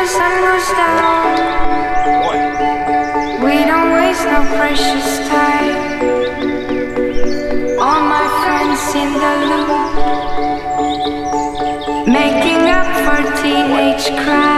the sun goes down. We don't waste no precious time. All my friends in the loop, making up for teenage crime.